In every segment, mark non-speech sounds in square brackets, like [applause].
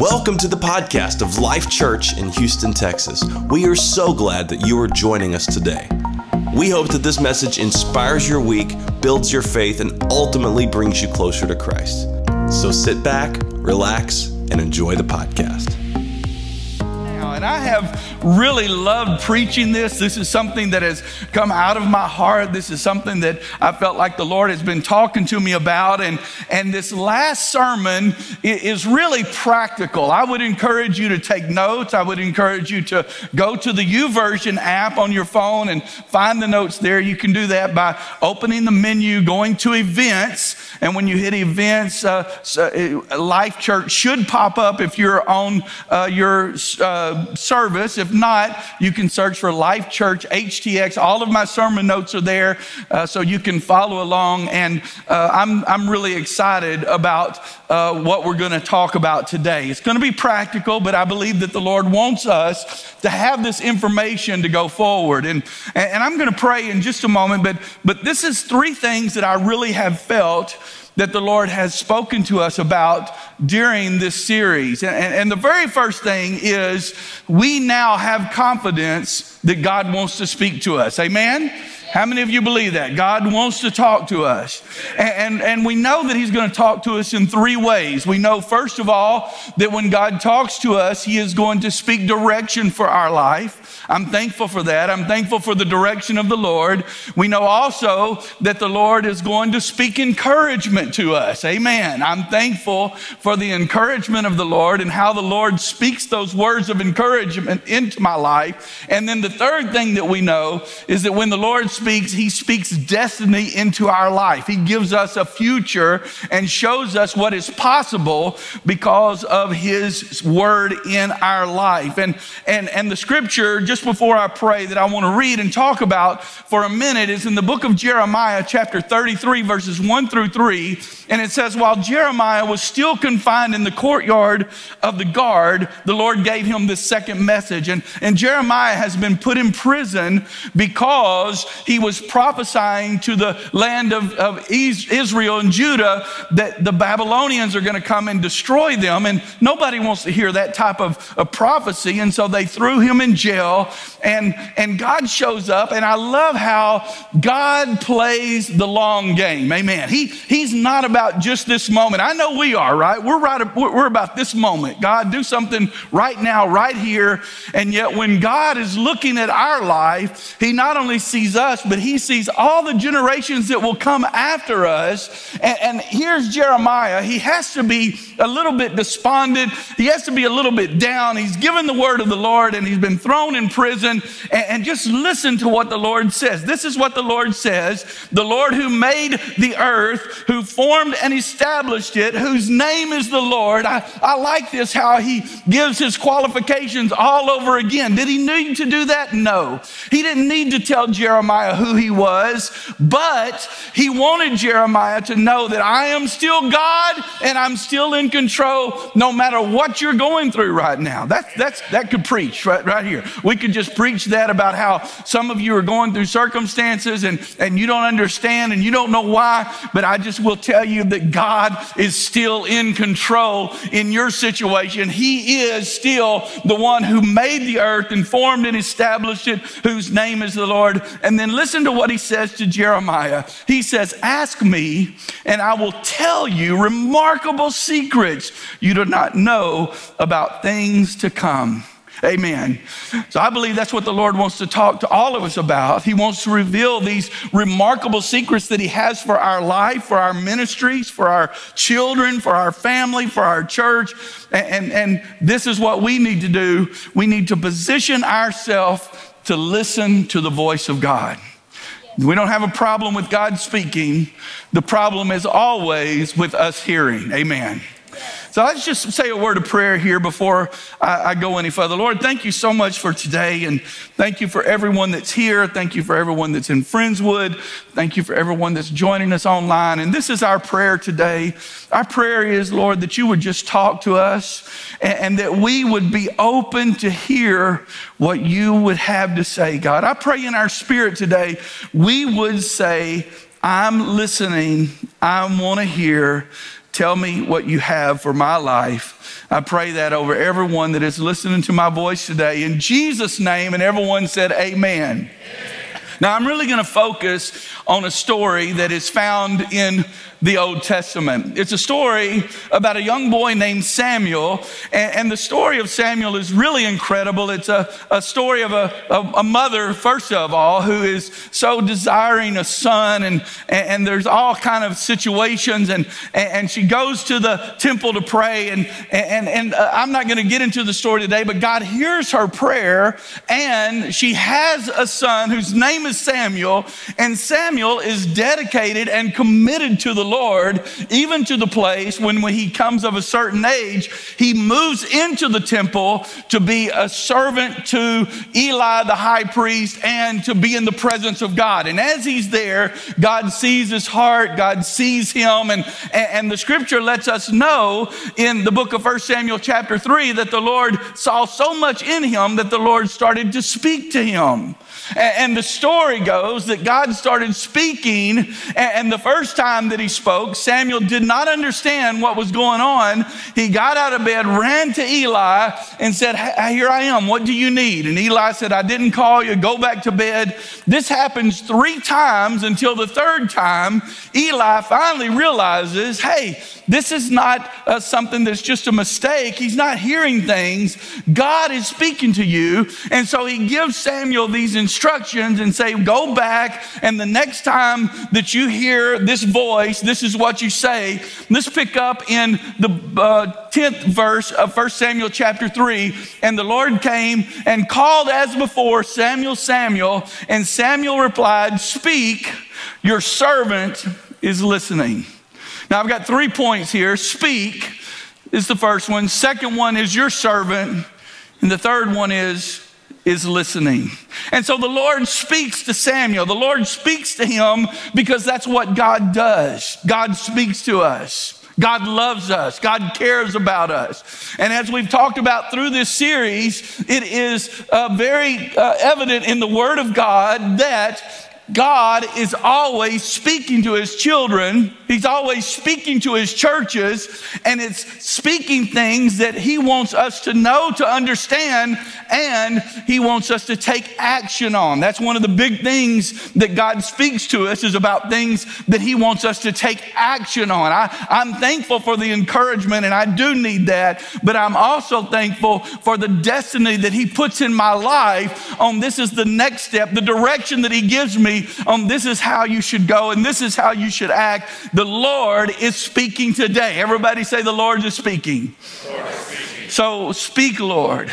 Welcome to the podcast of Life Church in Houston, Texas. We are so glad that you are joining us today. We hope that this message inspires your week, builds your faith, and ultimately brings you closer to Christ. So sit back, relax, and enjoy the podcast. And I have really loved preaching this. This is something that has come out of my heart. This is something that I felt like the Lord has been talking to me about. And, and this last sermon is really practical. I would encourage you to take notes. I would encourage you to go to the YouVersion app on your phone and find the notes there. You can do that by opening the menu, going to events. And when you hit events, uh, uh Life Church should pop up if you're on uh, your uh, service. If not, you can search for Life Church HTX. All of my sermon notes are there, so you can follow along. And I'm, I'm really excited about what we're going to talk about today. It's going to be practical, but I believe that the Lord wants us to have this information to go forward. And, and I'm going to pray in just a moment, but, but this is three things that I really have felt that the Lord has spoken to us about during this series. And, and, the very first thing is we now have confidence that God wants to speak to us. Amen? How many of you believe that? God wants to talk to us. And, and, and, we know that He's going to talk to us in three ways. We know, first of all, that when God talks to us, He is going to speak direction for our life. I'm thankful for that. I'm thankful for the direction of the Lord. We know also that the Lord is going to speak encouragement to us. Amen. I'm thankful for the encouragement of the Lord and how the Lord speaks those words of encouragement into my life. And then the third thing that we know is that when the Lord speaks, He speaks destiny into our life. He gives us a future and shows us what is possible because of His word in our life. And, and, and the scripture just just before I pray that I want to read and talk about for a minute is in the book of Jeremiah, chapter 33, verses 1 through 3. And it says, While Jeremiah was still confined in the courtyard of the guard, the Lord gave him this second message. And, and Jeremiah has been put in prison because he was prophesying to the land of, of Israel and Judah that the Babylonians are going to come and destroy them. And nobody wants to hear that type of, of prophecy. And so they threw him in jail and, and God shows up. And I love how God plays the long game. Amen. He, he's not about just this moment. I know we are, right? We're right, we're about this moment. God, do something right now, right here. And yet when God is looking at our life, he not only sees us, but he sees all the generations that will come after us. And, and here's Jeremiah. He has to be a little bit despondent. He has to be a little bit down. He's given the word of the Lord and he's been thrown in prison and, and just listen to what the Lord says. This is what the Lord says The Lord who made the earth, who formed and established it, whose name is the Lord. I, I like this how he gives his qualifications all over again. Did he need to do that? No. He didn't need to tell Jeremiah who he was, but he wanted Jeremiah to know that I am still God and I'm still in control no matter what you're going through right now. That, that's, that could preach right, right here. We could just preach that about how some of you are going through circumstances and, and you don't understand and you don't know why. But I just will tell you that God is still in control in your situation. He is still the one who made the earth and formed and established it, whose name is the Lord. And then listen to what he says to Jeremiah. He says, Ask me, and I will tell you remarkable secrets you do not know about things to come. Amen. So I believe that's what the Lord wants to talk to all of us about. He wants to reveal these remarkable secrets that He has for our life, for our ministries, for our children, for our family, for our church. And, and, and this is what we need to do. We need to position ourselves to listen to the voice of God. We don't have a problem with God speaking. The problem is always with us hearing. Amen. So let's just say a word of prayer here before I, I, go any further. Lord, thank you so much for today. And thank you for everyone that's here. Thank you for everyone that's in Friendswood. Thank you for everyone that's joining us online. And this is our prayer today. Our prayer is, Lord, that you would just talk to us and, and that we would be open to hear what you would have to say, God. I pray in our spirit today, we would say, I'm listening. I want to hear. Tell me what you have for my life. I pray that over everyone that is listening to my voice today. In Jesus' name, and everyone said, Amen. Amen. Now, I'm really going to focus on a story that is found in the Old Testament. It's a story about a young boy named Samuel, and, and the story of Samuel is really incredible. It's a, a story of a, a, a, mother, first of all, who is so desiring a son, and, and, there's all kind of situations, and, and she goes to the temple to pray, and, and, and uh, I'm not going to get into the story today, but God hears her prayer, and she has a son whose name is Samuel, and Samuel is dedicated and committed to the Lord, even to the place when, when he comes of a certain age, he moves into the temple to be a servant to Eli the high priest and to be in the presence of God. And as he's there, God sees his heart, God sees him, and, and the scripture lets us know in the book of 1 Samuel chapter 3 that the Lord saw so much in him that the Lord started to speak to him. And the story goes that God started speaking, and the first time that he spoke, Samuel did not understand what was going on. He got out of bed, ran to Eli, and said, Here I am. What do you need? And Eli said, I didn't call you. Go back to bed. This happens three times until the third time, Eli finally realizes, Hey, this is not uh, something that's just a mistake. He's not hearing things. God is speaking to you. And so he gives Samuel these instructions and say, go back. And the next time that you hear this voice, this is what you say. Let's pick up in the uh, 10th verse of 1 Samuel chapter 3. And the Lord came and called as before Samuel, Samuel. And Samuel replied, speak, your servant is listening. Now, I've got three points here. Speak is the first one. Second one is your servant. And the third one is is listening. And so the Lord speaks to Samuel. The Lord speaks to him because that's what God does. God speaks to us. God loves us. God cares about us. And as we've talked about through this series, it is uh, very uh, evident in the Word of God that God is always speaking to his children. He's always speaking to his churches, and it's speaking things that he wants us to know, to understand, and he wants us to take action on. That's one of the big things that God speaks to us is about things that he wants us to take action on. I, I'm thankful for the encouragement, and I do need that, but I'm also thankful for the destiny that he puts in my life on this is the next step, the direction that he gives me on this is how you should go and this is how you should act. The Lord is speaking today. Everybody say, The Lord is speaking. Lord is speaking. So speak, Lord.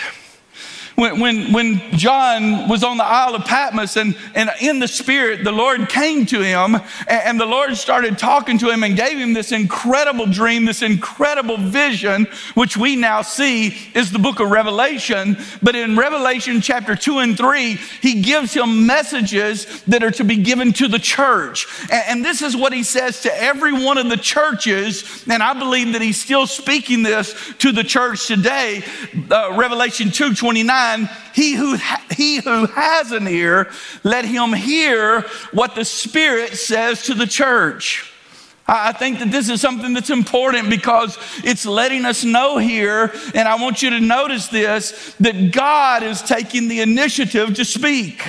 When, when, when John was on the Isle of Patmos and, and in the Spirit, the Lord came to him and, and the Lord started talking to him and gave him this incredible dream, this incredible vision, which we now see is the book of Revelation. But in Revelation chapter 2 and 3, he gives him messages that are to be given to the church. And, and this is what he says to every one of the churches. And I believe that he's still speaking this to the church today. Uh, Revelation 2 29 he who, ha- he who has an ear, let him hear what the Spirit says to the church. I think that this is something that's important because it's letting us know here, and I want you to notice this that God is taking the initiative to speak.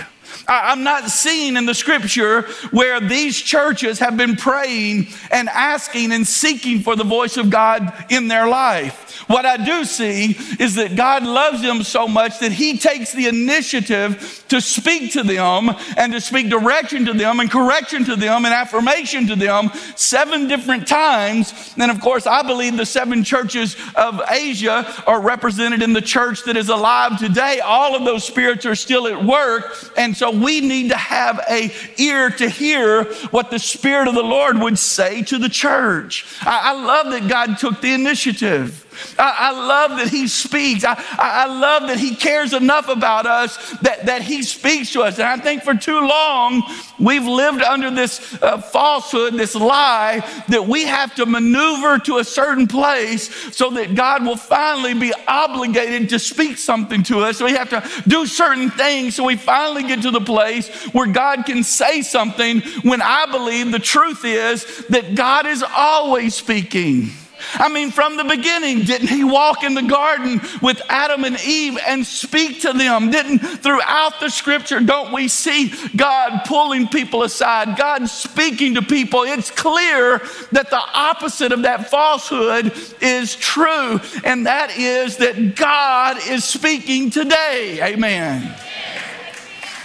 I'm not seeing in the scripture where these churches have been praying and asking and seeking for the voice of God in their life. What I do see is that God loves them so much that He takes the initiative to speak to them and to speak direction to them and correction to them and affirmation to them seven different times. And of course, I believe the seven churches of Asia are represented in the church that is alive today. All of those spirits are still at work. And so we need to have a ear to hear what the Spirit of the Lord would say to the church. I, I love that God took the initiative. I, I love that He speaks. I, I love that He cares enough about us that, that He speaks to us. And I think for too long, we've lived under this uh, falsehood, this lie, that we have to maneuver to a certain place so that God will finally be obligated to speak something to us. So we have to do certain things so we finally get to the place where God can say something when I believe the truth is that God is always speaking. I mean, from the beginning, didn't he walk in the garden with Adam and Eve and speak to them? Didn't throughout the scripture, don't we see God pulling people aside, God speaking to people? It's clear that the opposite of that falsehood is true, and that is that God is speaking today. Amen.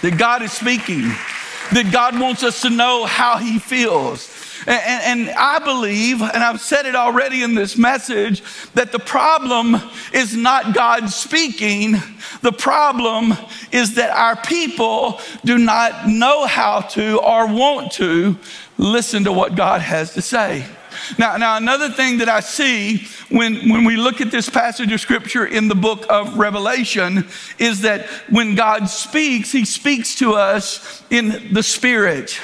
That God is speaking, that God wants us to know how he feels. And, and, I believe, and I've said it already in this message, that the problem is not God speaking. The problem is that our people do not know how to or want to listen to what God has to say. Now, now another thing that I see when, when we look at this passage of scripture in the book of Revelation is that when God speaks, he speaks to us in the spirit.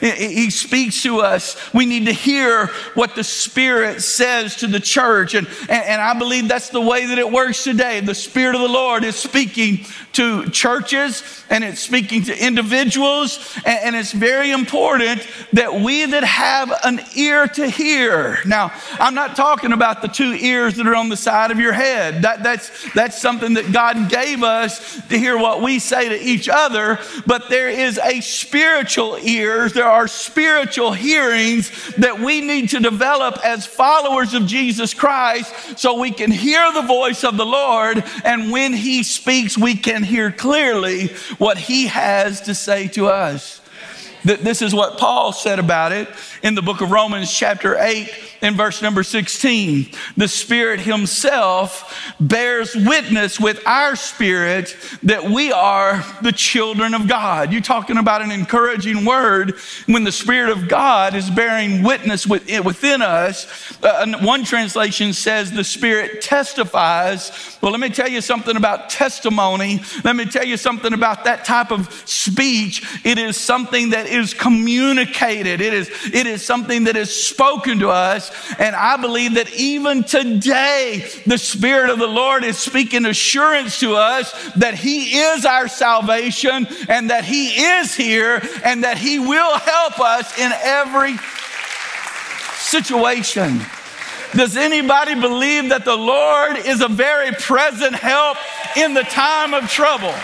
He speaks to us. We need to hear what the Spirit says to the church. And, and, I believe that's the way that it works today. The Spirit of the Lord is speaking to churches and it's speaking to individuals. And, it's very important that we that have an ear to hear. Now, I'm not talking about the two ears that are on the side of your head. That, that's, that's something that God gave us to hear what we say to each other. But there is a spiritual ears. There are spiritual hearings that we need to develop as followers of Jesus Christ so we can hear the voice of the Lord. And when He speaks, we can hear clearly what He has to say to us. That this is what Paul said about it in the book of Romans, chapter 8, in verse number 16. The Spirit Himself bears witness with our spirit that we are the children of God. You're talking about an encouraging word when the Spirit of God is bearing witness within us. Uh, one translation says the Spirit testifies. Well, let me tell you something about testimony. Let me tell you something about that type of speech. It is something that is communicated. It is, it is something that is spoken to us and I believe that even today, the Spirit of the Lord is speaking assurance to us that He is our salvation and that He is here and that He will help us in every situation. Does anybody believe that the Lord is a very present help in the time of trouble?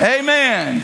Amen.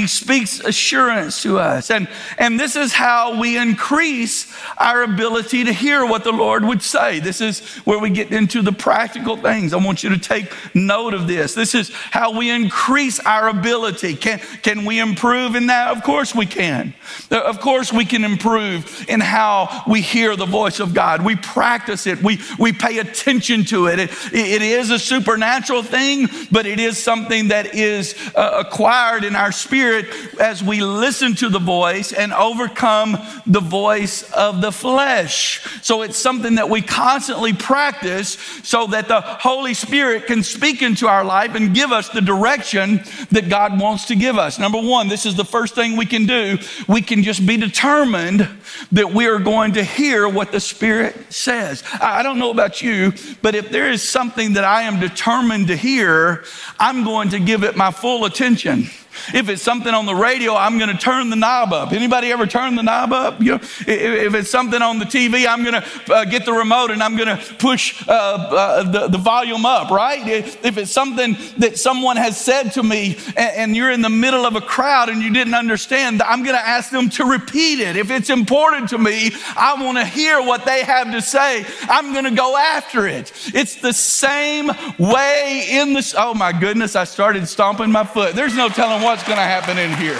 He speaks assurance to us. And, and this is how we increase our ability to hear what the Lord would say. This is where we get into the practical things. I want you to take note of this. This is how we increase our ability. Can, can we improve in that? Of course we can. Of course we can improve in how we hear the voice of God. We practice it. We, we pay attention to it. it. It is a supernatural thing, but it is something that is uh, acquired in our spirit Spirit as we listen to the voice and overcome the voice of the flesh. So it's something that we constantly practice so that the Holy Spirit can speak into our life and give us the direction that God wants to give us. Number one, this is the first thing we can do. We can just be determined that we are going to hear what the Spirit says. I don't know about you, but if there is something that I am determined to hear, I'm going to give it my full attention. If it's something on the radio, I'm going to turn the knob up. Anybody ever turn the knob up? You know, if it's something on the TV, I'm going to uh, get the remote and I'm going to push uh, uh, the, the volume up, right? If it's something that someone has said to me and, and you're in the middle of a crowd and you didn't understand, I'm going to ask them to repeat it. If it's important to me, I want to hear what they have to say. I'm going to go after it. It's the same way in this. Oh my goodness, I started stomping my foot. There's no telling what what's going to happen in here.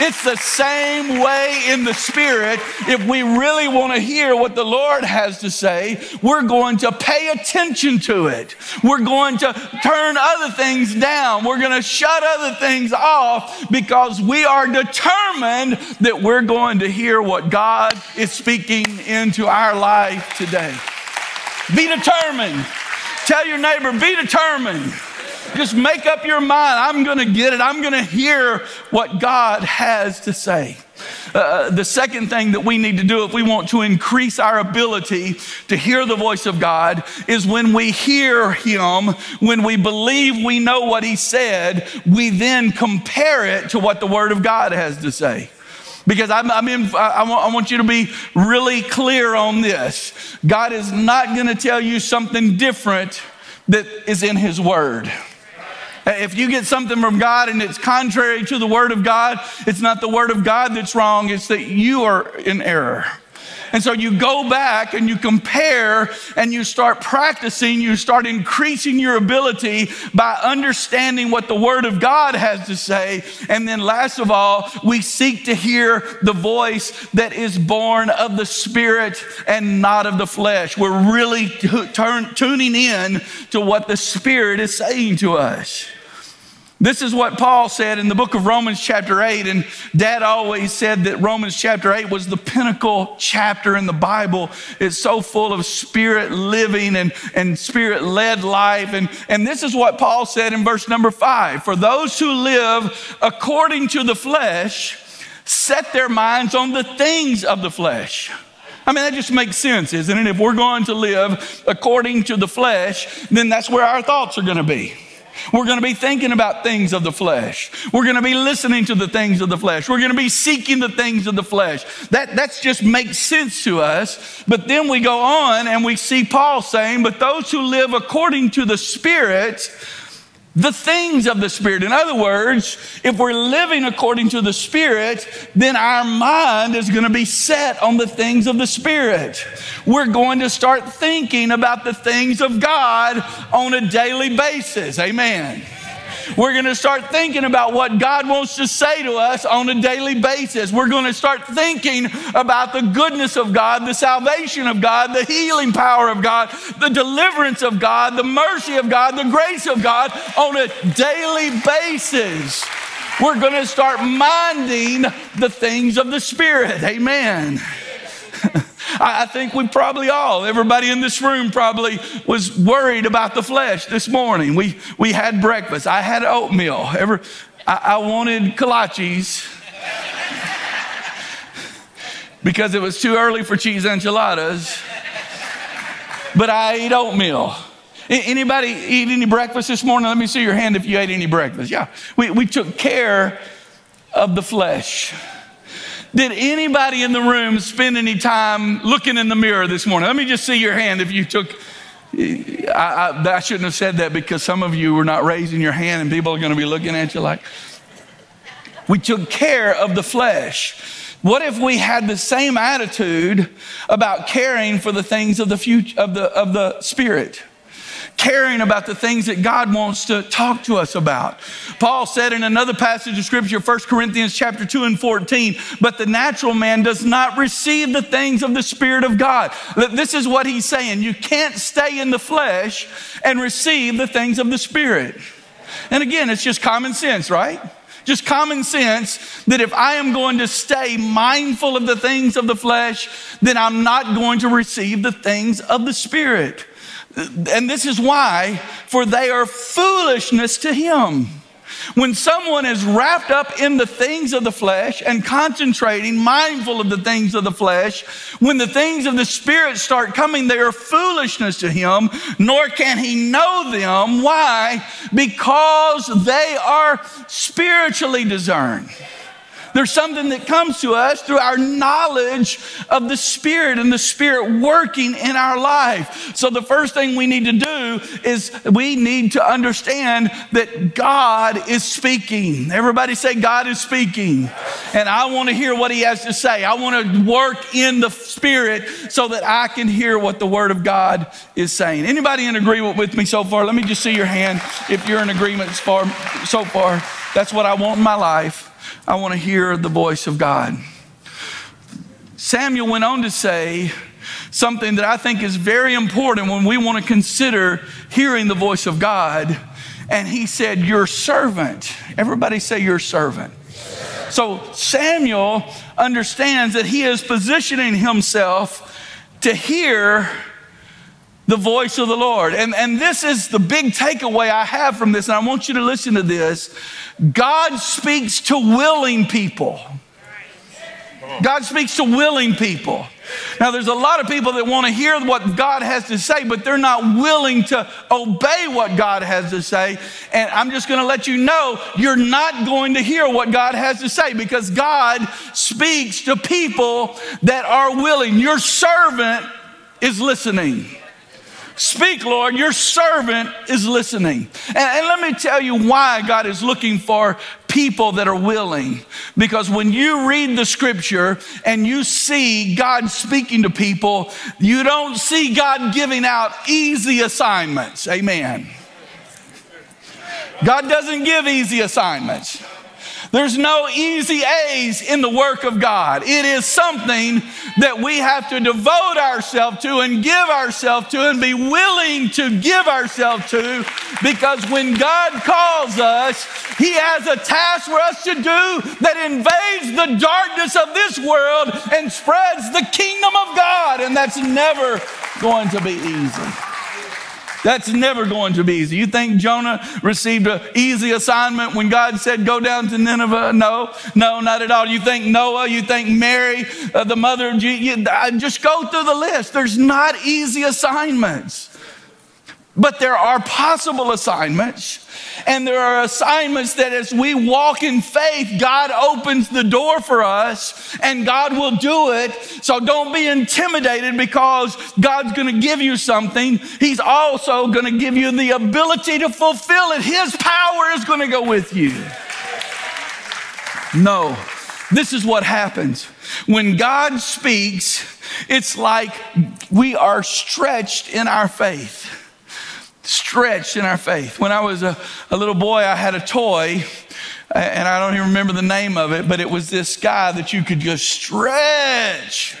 It's the same way in the spirit. If we really want to hear what the Lord has to say, we're going to pay attention to it. We're going to turn other things down. We're going to shut other things off because we are determined that we're going to hear what God is speaking into our life today. Be determined. Tell your neighbor, be determined. Just make up your mind. I'm going to get it. I'm going to hear what God has to say. Uh, the second thing that we need to do if we want to increase our ability to hear the voice of God is when we hear Him, when we believe we know what He said, we then compare it to what the Word of God has to say. Because I'm, I'm in, I, I want you to be really clear on this. God is not going to tell you something different that is in His Word. If you get something from God and it's contrary to the Word of God, it's not the Word of God that's wrong, it's that you are in error. And so you go back and you compare and you start practicing, you start increasing your ability by understanding what the Word of God has to say. And then, last of all, we seek to hear the voice that is born of the Spirit and not of the flesh. We're really t- turn, tuning in to what the Spirit is saying to us. This is what Paul said in the book of Romans, chapter 8. And dad always said that Romans, chapter 8 was the pinnacle chapter in the Bible. It's so full of spirit living and, and spirit led life. And, and this is what Paul said in verse number 5 For those who live according to the flesh set their minds on the things of the flesh. I mean, that just makes sense, isn't it? If we're going to live according to the flesh, then that's where our thoughts are going to be. We're going to be thinking about things of the flesh. We're going to be listening to the things of the flesh. We're going to be seeking the things of the flesh. That that's just makes sense to us. But then we go on and we see Paul saying, "But those who live according to the Spirit, the things of the Spirit. In other words, if we're living according to the Spirit, then our mind is going to be set on the things of the Spirit. We're going to start thinking about the things of God on a daily basis. Amen. We're going to start thinking about what God wants to say to us on a daily basis. We're going to start thinking about the goodness of God, the salvation of God, the healing power of God, the deliverance of God, the mercy of God, the grace of God on a daily basis. We're going to start minding the things of the Spirit. Amen. I think we probably all, everybody in this room probably was worried about the flesh this morning. We, we had breakfast. I had oatmeal. Ever, I, I wanted kolaches [laughs] because it was too early for cheese enchiladas. But I ate oatmeal. Anybody eat any breakfast this morning? Let me see your hand if you ate any breakfast. Yeah, we, we took care of the flesh. Did anybody in the room spend any time looking in the mirror this morning? Let me just see your hand if you took. I, I, I shouldn't have said that because some of you were not raising your hand and people are going to be looking at you like, we took care of the flesh. What if we had the same attitude about caring for the things of the future, of the, of the spirit? Caring about the things that God wants to talk to us about. Paul said in another passage of scripture, 1 Corinthians chapter 2 and 14, but the natural man does not receive the things of the Spirit of God. This is what he's saying. You can't stay in the flesh and receive the things of the Spirit. And again, it's just common sense, right? Just common sense that if I am going to stay mindful of the things of the flesh, then I'm not going to receive the things of the Spirit. And this is why, for they are foolishness to him. When someone is wrapped up in the things of the flesh and concentrating, mindful of the things of the flesh, when the things of the Spirit start coming, they are foolishness to him, nor can he know them. Why? Because they are spiritually discerned. There's something that comes to us through our knowledge of the Spirit and the Spirit working in our life. So, the first thing we need to do is we need to understand that God is speaking. Everybody say, God is speaking. And I want to hear what He has to say. I want to work in the Spirit so that I can hear what the Word of God is saying. Anybody in agreement with me so far? Let me just see your hand if you're in agreement so far. That's what I want in my life. I want to hear the voice of God. Samuel went on to say something that I think is very important when we want to consider hearing the voice of God. And he said, Your servant. Everybody say, Your servant. So Samuel understands that he is positioning himself to hear the voice of the Lord. And, and this is the big takeaway I have from this, and I want you to listen to this. God speaks to willing people. God speaks to willing people. Now, there's a lot of people that want to hear what God has to say, but they're not willing to obey what God has to say. And I'm just going to let you know you're not going to hear what God has to say because God speaks to people that are willing. Your servant is listening. Speak, Lord, your servant is listening. And, and, let me tell you why God is looking for people that are willing. Because when you read the scripture and you see God speaking to people, you don't see God giving out easy assignments. Amen. God doesn't give easy assignments. There's no easy A's in the work of God. It is something that we have to devote ourselves to and give ourselves to and be willing to give ourselves to because when God calls us, He has a task for us to do that invades the darkness of this world and spreads the kingdom of God. And that's never going to be easy. That's never going to be easy. You think Jonah received an easy assignment when God said, Go down to Nineveh? No, no, not at all. You think Noah, you think Mary, uh, the mother of Jesus, just go through the list. There's not easy assignments. But there are possible assignments. And there are assignments that as we walk in faith, God opens the door for us and God will do it. So don't be intimidated because God's going to give you something. He's also going to give you the ability to fulfill it. His power is going to go with you. No, this is what happens. When God speaks, it's like we are stretched in our faith stretched in our faith. When I was a, a little boy, I had a toy, and I don't even remember the name of it, but it was this guy that you could just stretch.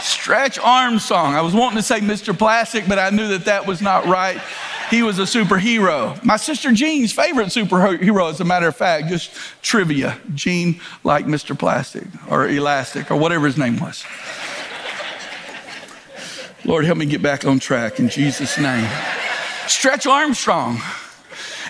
Stretch Armstrong. I was wanting to say Mr. Plastic, but I knew that that was not right. He was a superhero. My sister Jean's favorite superhero, as a matter of fact, just trivia. Jean like Mr. Plastic or Elastic or whatever his name was. Lord, help me get back on track in Jesus' name. Stretch Armstrong.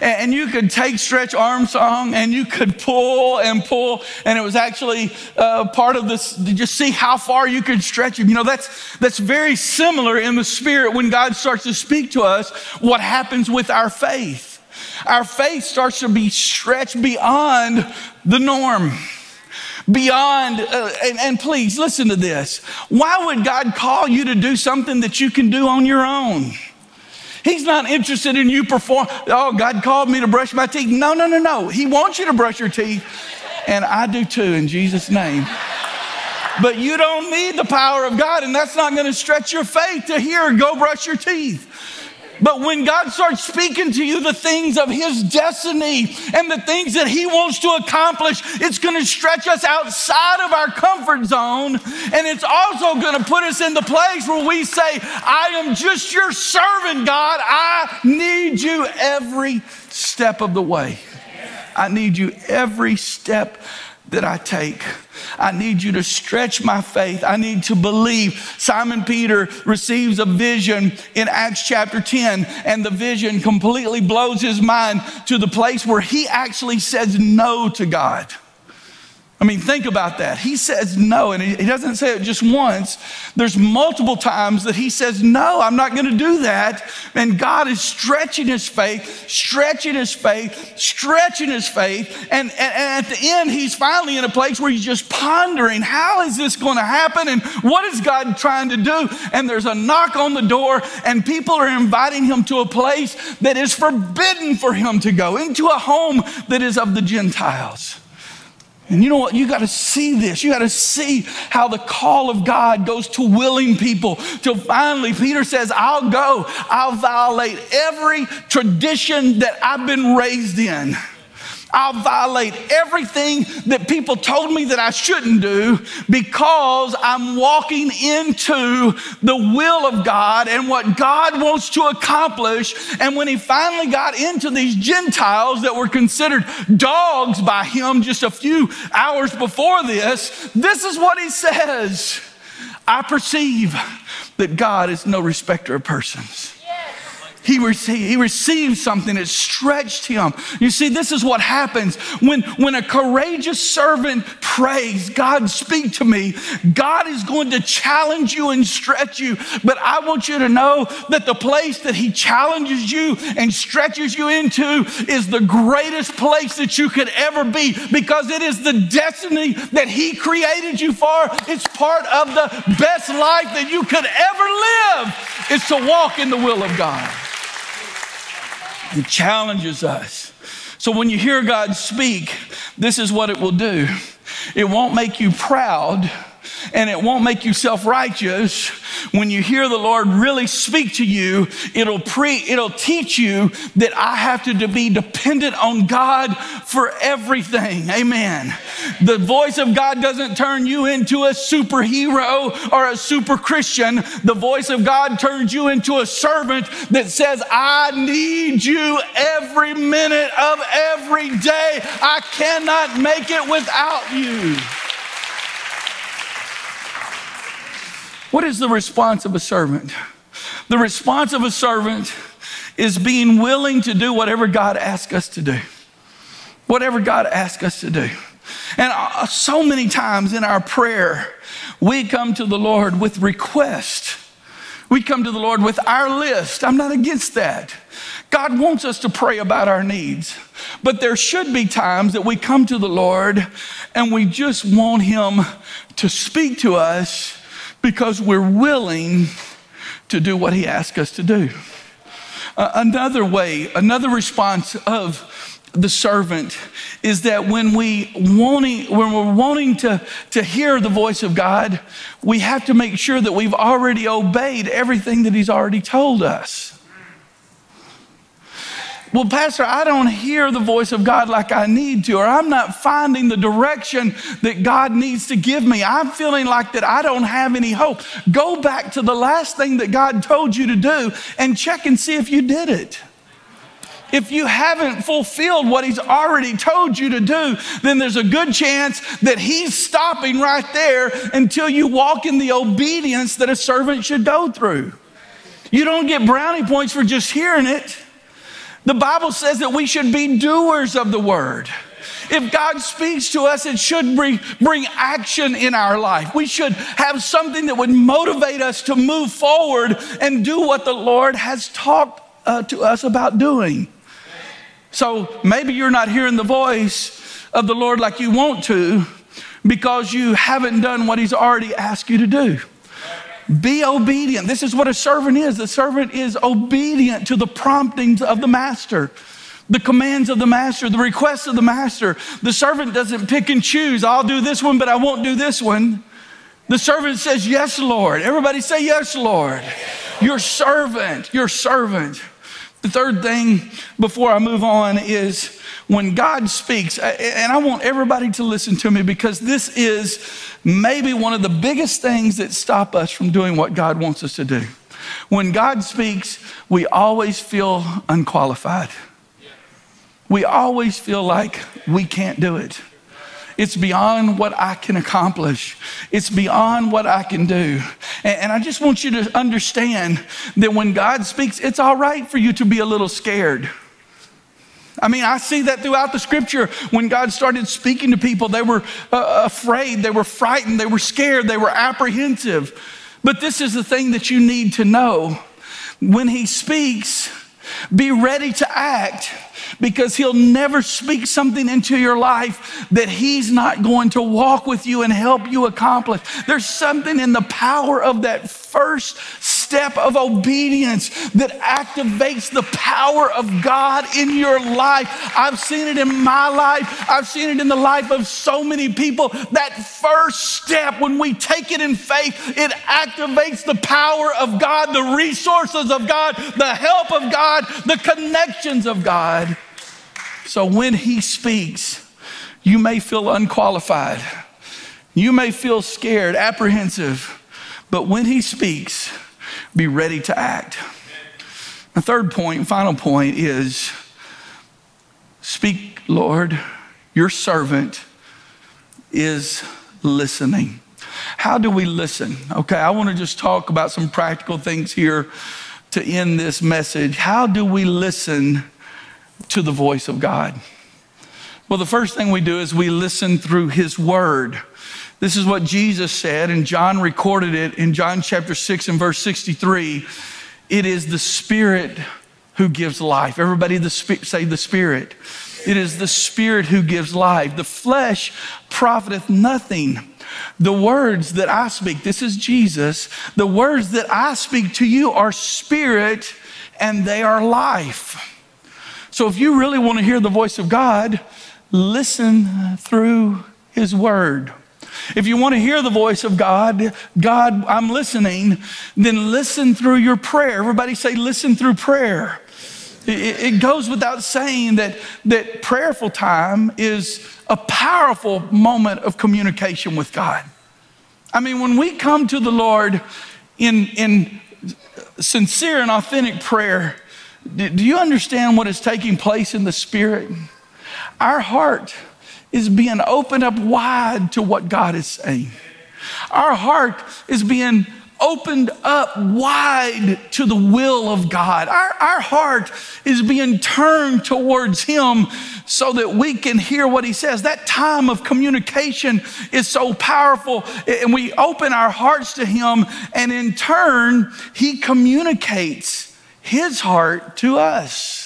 And you could take Stretch Armstrong and you could pull and pull, and it was actually uh, part of this. Did you see how far you could stretch him? You know, that's, that's very similar in the spirit when God starts to speak to us, what happens with our faith. Our faith starts to be stretched beyond the norm beyond, uh, and, and please listen to this. Why would God call you to do something that you can do on your own? He's not interested in you perform. Oh, God called me to brush my teeth. No, no, no, no. He wants you to brush your teeth. And I do too, in Jesus' name. But you don't need the power of God, and that's not going to stretch your faith to hear, go brush your teeth. But when God starts speaking to you the things of His destiny and the things that He wants to accomplish, it's going to stretch us outside of our comfort zone. And it's also going to put us in the place where we say, I am just your servant, God. I need you every step of the way. I need you every step that I take. I need you to stretch my faith. I need to believe. Simon Peter receives a vision in Acts chapter 10, and the vision completely blows his mind to the place where he actually says no to God. I mean, think about that. He says no, and he doesn't say it just once. There's multiple times that he says, No, I'm not going to do that. And God is stretching his faith, stretching his faith, stretching his faith. And, and, and at the end, he's finally in a place where he's just pondering, How is this going to happen? And what is God trying to do? And there's a knock on the door, and people are inviting him to a place that is forbidden for him to go, into a home that is of the Gentiles. And you know what? You got to see this. You got to see how the call of God goes to willing people. Till finally, Peter says, I'll go. I'll violate every tradition that I've been raised in. I'll violate everything that people told me that I shouldn't do because I'm walking into the will of God and what God wants to accomplish. And when he finally got into these Gentiles that were considered dogs by him just a few hours before this, this is what he says I perceive that God is no respecter of persons. He, he received something that stretched him. You see, this is what happens when, when a courageous servant prays, God, speak to me. God is going to challenge you and stretch you. But I want you to know that the place that he challenges you and stretches you into is the greatest place that you could ever be because it is the destiny that he created you for. It's part of the best life that you could ever live is to walk in the will of God. It challenges us. So when you hear God speak, this is what it will do. It won't make you proud and it won't make you self righteous. When you hear the Lord really speak to you, it'll pre, it'll teach you that I have to be dependent on God for everything. Amen. The voice of God doesn't turn you into a superhero or a super Christian. The voice of God turns you into a servant that says, I need you every minute of every day. I cannot make it without you. What is the response of a servant? The response of a servant is being willing to do whatever God asks us to do. Whatever God asks us to do. And uh, so many times in our prayer, we come to the Lord with request. We come to the Lord with our list. I'm not against that. God wants us to pray about our needs. But there should be times that we come to the Lord and we just want Him to speak to us because we're willing to do what He asks us to do. Uh, another way, another response of the servant is that when we wanting when we're wanting to, to hear the voice of God, we have to make sure that we've already obeyed everything that He's already told us. Well, Pastor, I don't hear the voice of God like I need to, or I'm not finding the direction that God needs to give me. I'm feeling like that I don't have any hope. Go back to the last thing that God told you to do and check and see if you did it. If you haven't fulfilled what He's already told you to do, then there's a good chance that He's stopping right there until you walk in the obedience that a servant should go through. You don't get brownie points for just hearing it. The Bible says that we should be doers of the word. If God speaks to us, it should bring, bring action in our life. We should have something that would motivate us to move forward and do what the Lord has talked uh, to us about doing. So maybe you're not hearing the voice of the Lord like you want to because you haven't done what He's already asked you to do. Be obedient. This is what a servant is. The servant is obedient to the promptings of the master, the commands of the master, the requests of the master. The servant doesn't pick and choose. I'll do this one, but I won't do this one. The servant says, Yes, Lord. Everybody say, Yes, Lord. Your servant, your servant. The third thing before I move on is when God speaks, and I want everybody to listen to me because this is maybe one of the biggest things that stop us from doing what God wants us to do. When God speaks, we always feel unqualified. We always feel like we can't do it. It's beyond what I can accomplish. It's beyond what I can do. And, and, I just want you to understand that when God speaks, it's all right for you to be a little scared. I mean, I see that throughout the scripture. When God started speaking to people, they were uh, afraid, they were frightened, they were scared, they were apprehensive. But this is the thing that you need to know. When He speaks, be ready to act because he'll never speak something into your life that he's not going to walk with you and help you accomplish. There's something in the power of that first step of obedience that activates the power of God in your life. I've seen it in my life, I've seen it in the life of so many people. That first step, when we take it in faith, it activates the power of God, the resources of God, the help of God, the connections of God. So when he speaks, you may feel unqualified. You may feel scared, apprehensive, but when he speaks, be ready to act. The third point, final point is speak, Lord, your servant is listening. How do we listen? Okay, I want to just talk about some practical things here to end this message. How do we listen to the voice of God? Well, the first thing we do is we listen through His Word. This is what Jesus said, and John recorded it in John chapter 6 and verse 63. It is the Spirit who gives life. Everybody the say the Spirit. It is the Spirit who gives life. The flesh profiteth nothing. The words that I speak, this is Jesus, the words that I speak to you are spirit and they are life. So if you really want to hear the voice of God, listen through his word. If you want to hear the voice of God, God, I'm listening, then listen through your prayer. Everybody say, listen through prayer. It, it goes without saying that, that prayerful time is a powerful moment of communication with God. I mean, when we come to the Lord in, in sincere and authentic prayer, do you understand what is taking place in the Spirit? Our heart is being opened up wide to what God is saying. Our heart is being opened up wide to the will of God. Our, our heart is being turned towards Him so that we can hear what He says. That time of communication is so powerful, and we open our hearts to Him, and in turn, He communicates His heart to us.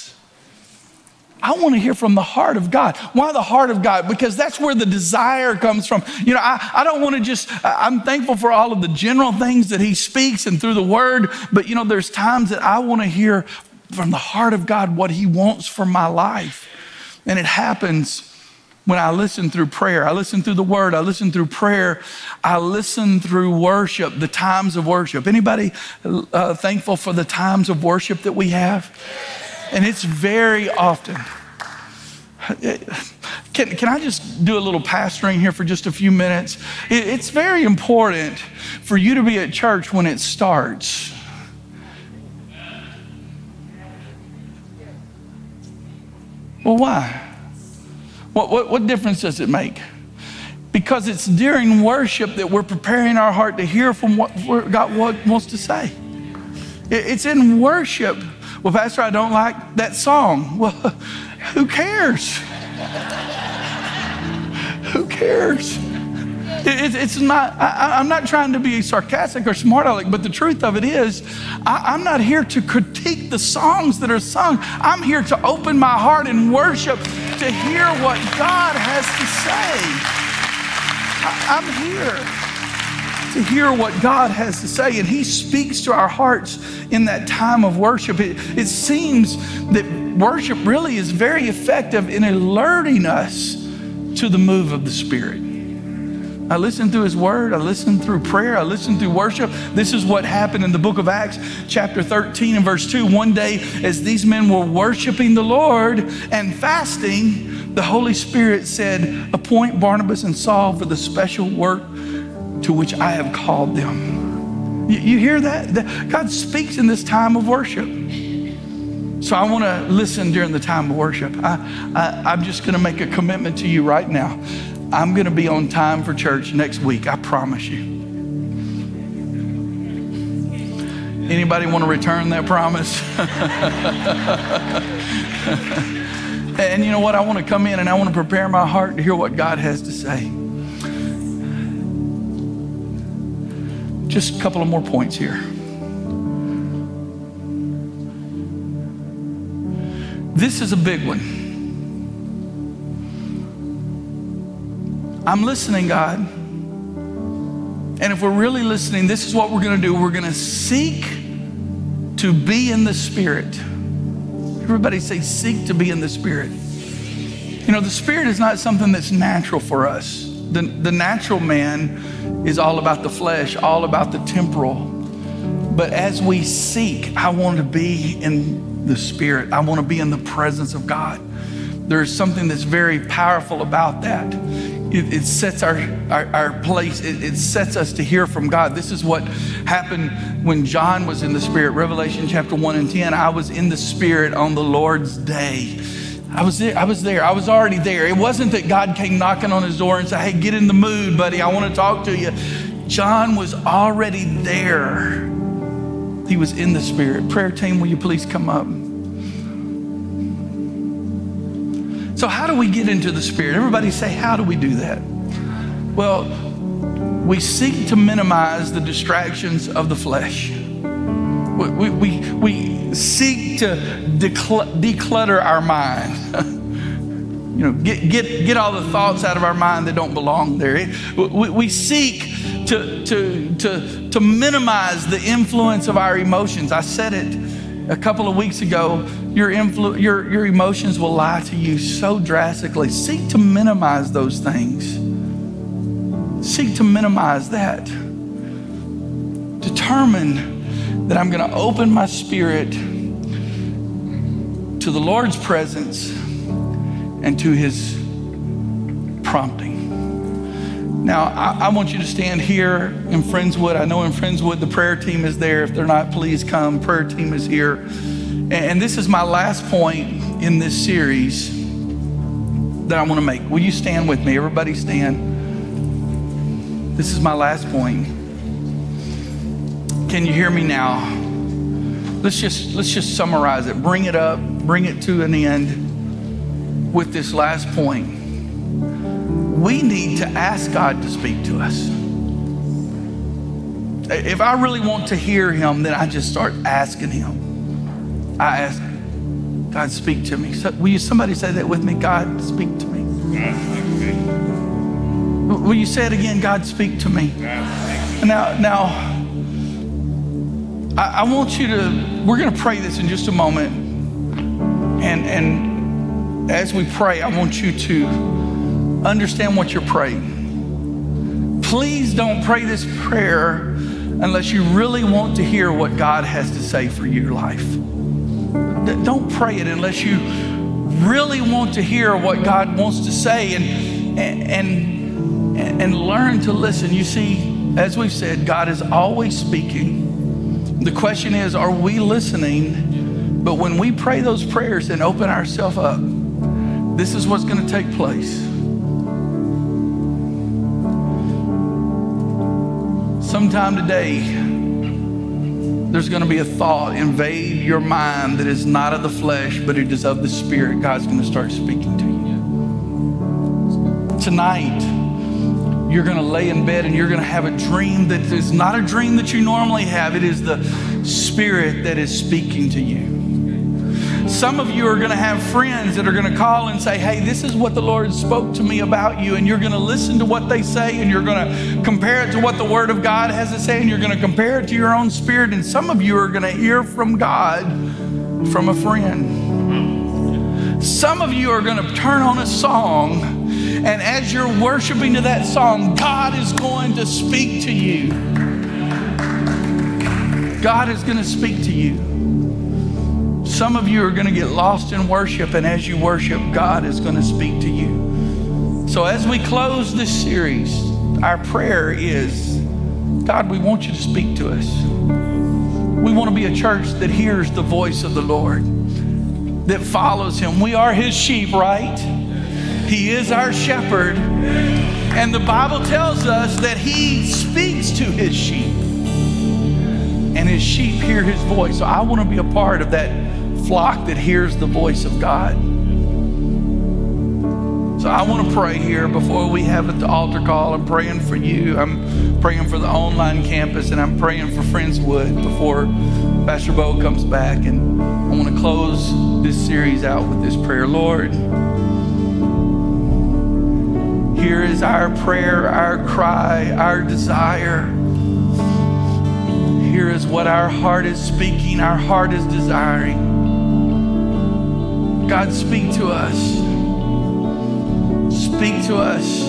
I want to hear from the heart of God. Why the heart of God? Because that's where the desire comes from. You know, I, I don't want to just, I'm thankful for all of the general things that He speaks and through the Word, but you know, there's times that I want to hear from the heart of God what He wants for my life. And it happens when I listen through prayer. I listen through the Word. I listen through prayer. I listen through worship, the times of worship. Anybody uh, thankful for the times of worship that we have? And it's very often. Can, can I just do a little pastoring here for just a few minutes? It, it's very important for you to be at church when it starts. Well, why? What, what, what difference does it make? Because it's during worship that we're preparing our heart to hear from what God wants to say. It's in worship well, Pastor, I don't like that song. Well, who cares? who cares? It, it's not, I, am not trying to be sarcastic or smart aleck, but the truth of it is, I, I'm not here to critique the songs that are sung. I'm here to open my heart and worship to hear what God has to say. I, I'm here to hear what God has to say, and He speaks to our hearts in that time of worship. It, it seems that worship really is very effective in alerting us to the move of the Spirit. I listen through his word. I listen through prayer. I listen through worship. This is what happened in the book of Acts, chapter 13 and verse 2. One day, as these men were worshiping the Lord and fasting, the Holy Spirit said, Appoint Barnabas and Saul for the special work to which I have called them. You, you hear that? God speaks in this time of worship. So I want to listen during the time of worship. I, I, I'm just going to make a commitment to you right now. I'm going to be on time for church next week. I promise you. Anybody want to return that promise? [laughs] and you know what? I want to come in and I want to prepare my heart to hear what God has to say. Just a couple of more points here. This is a big one. I'm listening, God. And if we're really listening, this is what we're going to do. We're going to seek to be in the Spirit. Everybody say, seek to be in the Spirit. You know, the Spirit is not something that's natural for us. The, the natural man is all about the flesh, all about the temporal. But as we seek, I want to be in the Spirit, I want to be in the presence of God. There's something that's very powerful about that. It, it sets our, our, our place, it, it sets us to hear from God. This is what happened when John was in the Spirit. Revelation chapter 1 and 10. I was in the Spirit on the Lord's day I was there. I was there. I was already there. It wasn't that God came knocking on his door and said, Hey, get in the mood, buddy. I want to talk to you. John was already there. He was in the Spirit. Prayer team, will you please come up? So, how do we get into the Spirit? Everybody say, How do we do that? Well, we seek to minimize the distractions of the flesh. We, we, we, we seek to declutter our mind. [laughs] you know, get, get, get all the thoughts out of our mind that don't belong there. We, we seek to, to, to, to minimize the influence of our emotions. I said it a couple of weeks ago. Your, influ- your, your emotions will lie to you so drastically. Seek to minimize those things. Seek to minimize that. Determine that I'm going to open my spirit to the Lord's presence and to his prompting. Now, I, I, want you to stand here in Friendswood. I know in Friendswood the prayer team is there. If they're not, please come. Prayer team is here. And, and this is my last point in this series that I want to make. Will you stand with me? Everybody stand. This is my last point. Can you hear me now? Let's just let's just summarize it. Bring it up, bring it to an end with this last point. We need to ask God to speak to us. If I really want to hear Him, then I just start asking Him. I ask, God, speak to me. So, will you somebody say that with me? God, speak to me. Will you say it again? God, speak to me. Now, now, I, I want you to. We're going to pray this in just a moment, and and as we pray, I want you to understand what you're praying. Please don't pray this prayer unless you really want to hear what God has to say for your life. Don't pray it unless you really want to hear what God wants to say and, and, and, and learn to listen. You see, as we've said, God is always speaking. The question is, are we listening? But when we pray those prayers and open ourselves up, this is what's going to take place. Sometime today, there's going to be a thought invade your mind that is not of the flesh, but it is of the spirit. God's going to start speaking to you. Tonight, you're going to lay in bed and you're going to have a dream that is not a dream that you normally have. It is the spirit that is speaking to you. Some of you are going to have friends that are going to call and say, Hey, this is what the Lord spoke to me about you. And you're going to listen to what they say and you're going to compare it to what the Word of God has to say and you're going to compare it to your own spirit. And some of you are going to hear from God from a friend. Some of you are going to turn on a song, and as you're worshiping to that song, God is going to speak to you. God is going to speak to you. Some of you are going to get lost in worship, and as you worship, God is going to speak to you. So, as we close this series, our prayer is God, we want you to speak to us. We want to be a church that hears the voice of the Lord, that follows Him. We are His sheep, right? He is our shepherd. And the Bible tells us that He speaks to His sheep, and His sheep hear His voice. So, I want to be a part of that flock that hears the voice of God. So I want to pray here before we have the altar call. I'm praying for you. I'm praying for the online campus, and I'm praying for Friendswood before Pastor Bo comes back. And I want to close this series out with this prayer. Lord, here is our prayer, our cry, our desire. Here is what our heart is speaking, our heart is desiring. God, speak to us. Speak to us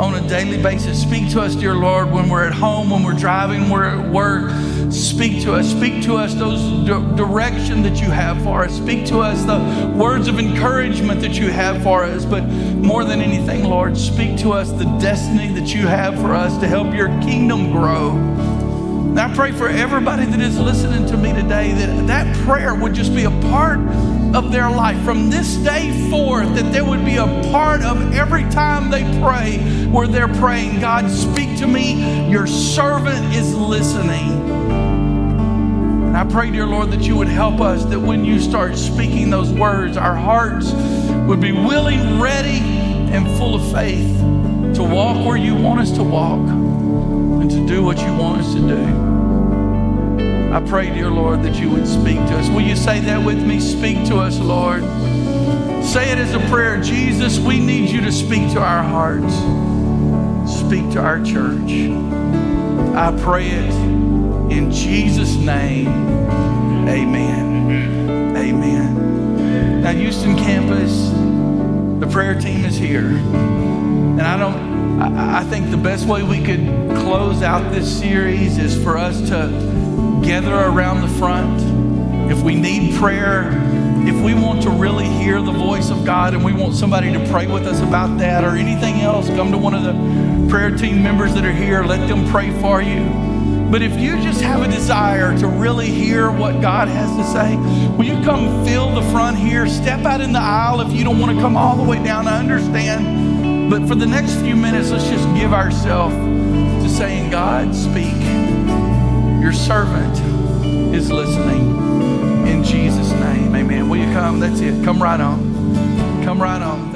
on a daily basis. Speak to us, dear Lord, when we're at home, when we're driving, when we're at work. Speak to us. Speak to us those d- direction that you have for us. Speak to us the words of encouragement that you have for us. But more than anything, Lord, speak to us the destiny that you have for us to help your kingdom grow. And I pray for everybody that is listening to me today that that prayer would just be a part of their life from this day forth, that there would be a part of every time they pray where they're praying, God, speak to me. Your servant is listening. And I pray, dear Lord, that you would help us, that when you start speaking those words, our hearts would be willing, ready, and full of faith to walk where you want us to walk and to do what you want us to do. I pray, dear Lord, that you would speak to us. Will you say that with me? Speak to us, Lord. Say it as a prayer Jesus, we need you to speak to our hearts, speak to our church. I pray it in Jesus' name. Amen. Amen. Now, Houston campus, the prayer team is here. And I don't, I, think the best way we could close out this series is for us to around the front. If we need prayer, if we want to really hear the voice of God and we want somebody to pray with us about that or anything else, come to one of the prayer team members that are here. Let them pray for you. But if you just have a desire to really hear what God has to say, will you come fill the front here? Step out in the aisle if you don't want to come all the way down. I understand. But for the next few minutes, let's just give ourselves to saying, God, speak. Your servant is listening. In Jesus' name, amen. Will you come? That's it. Come right on. Come right on.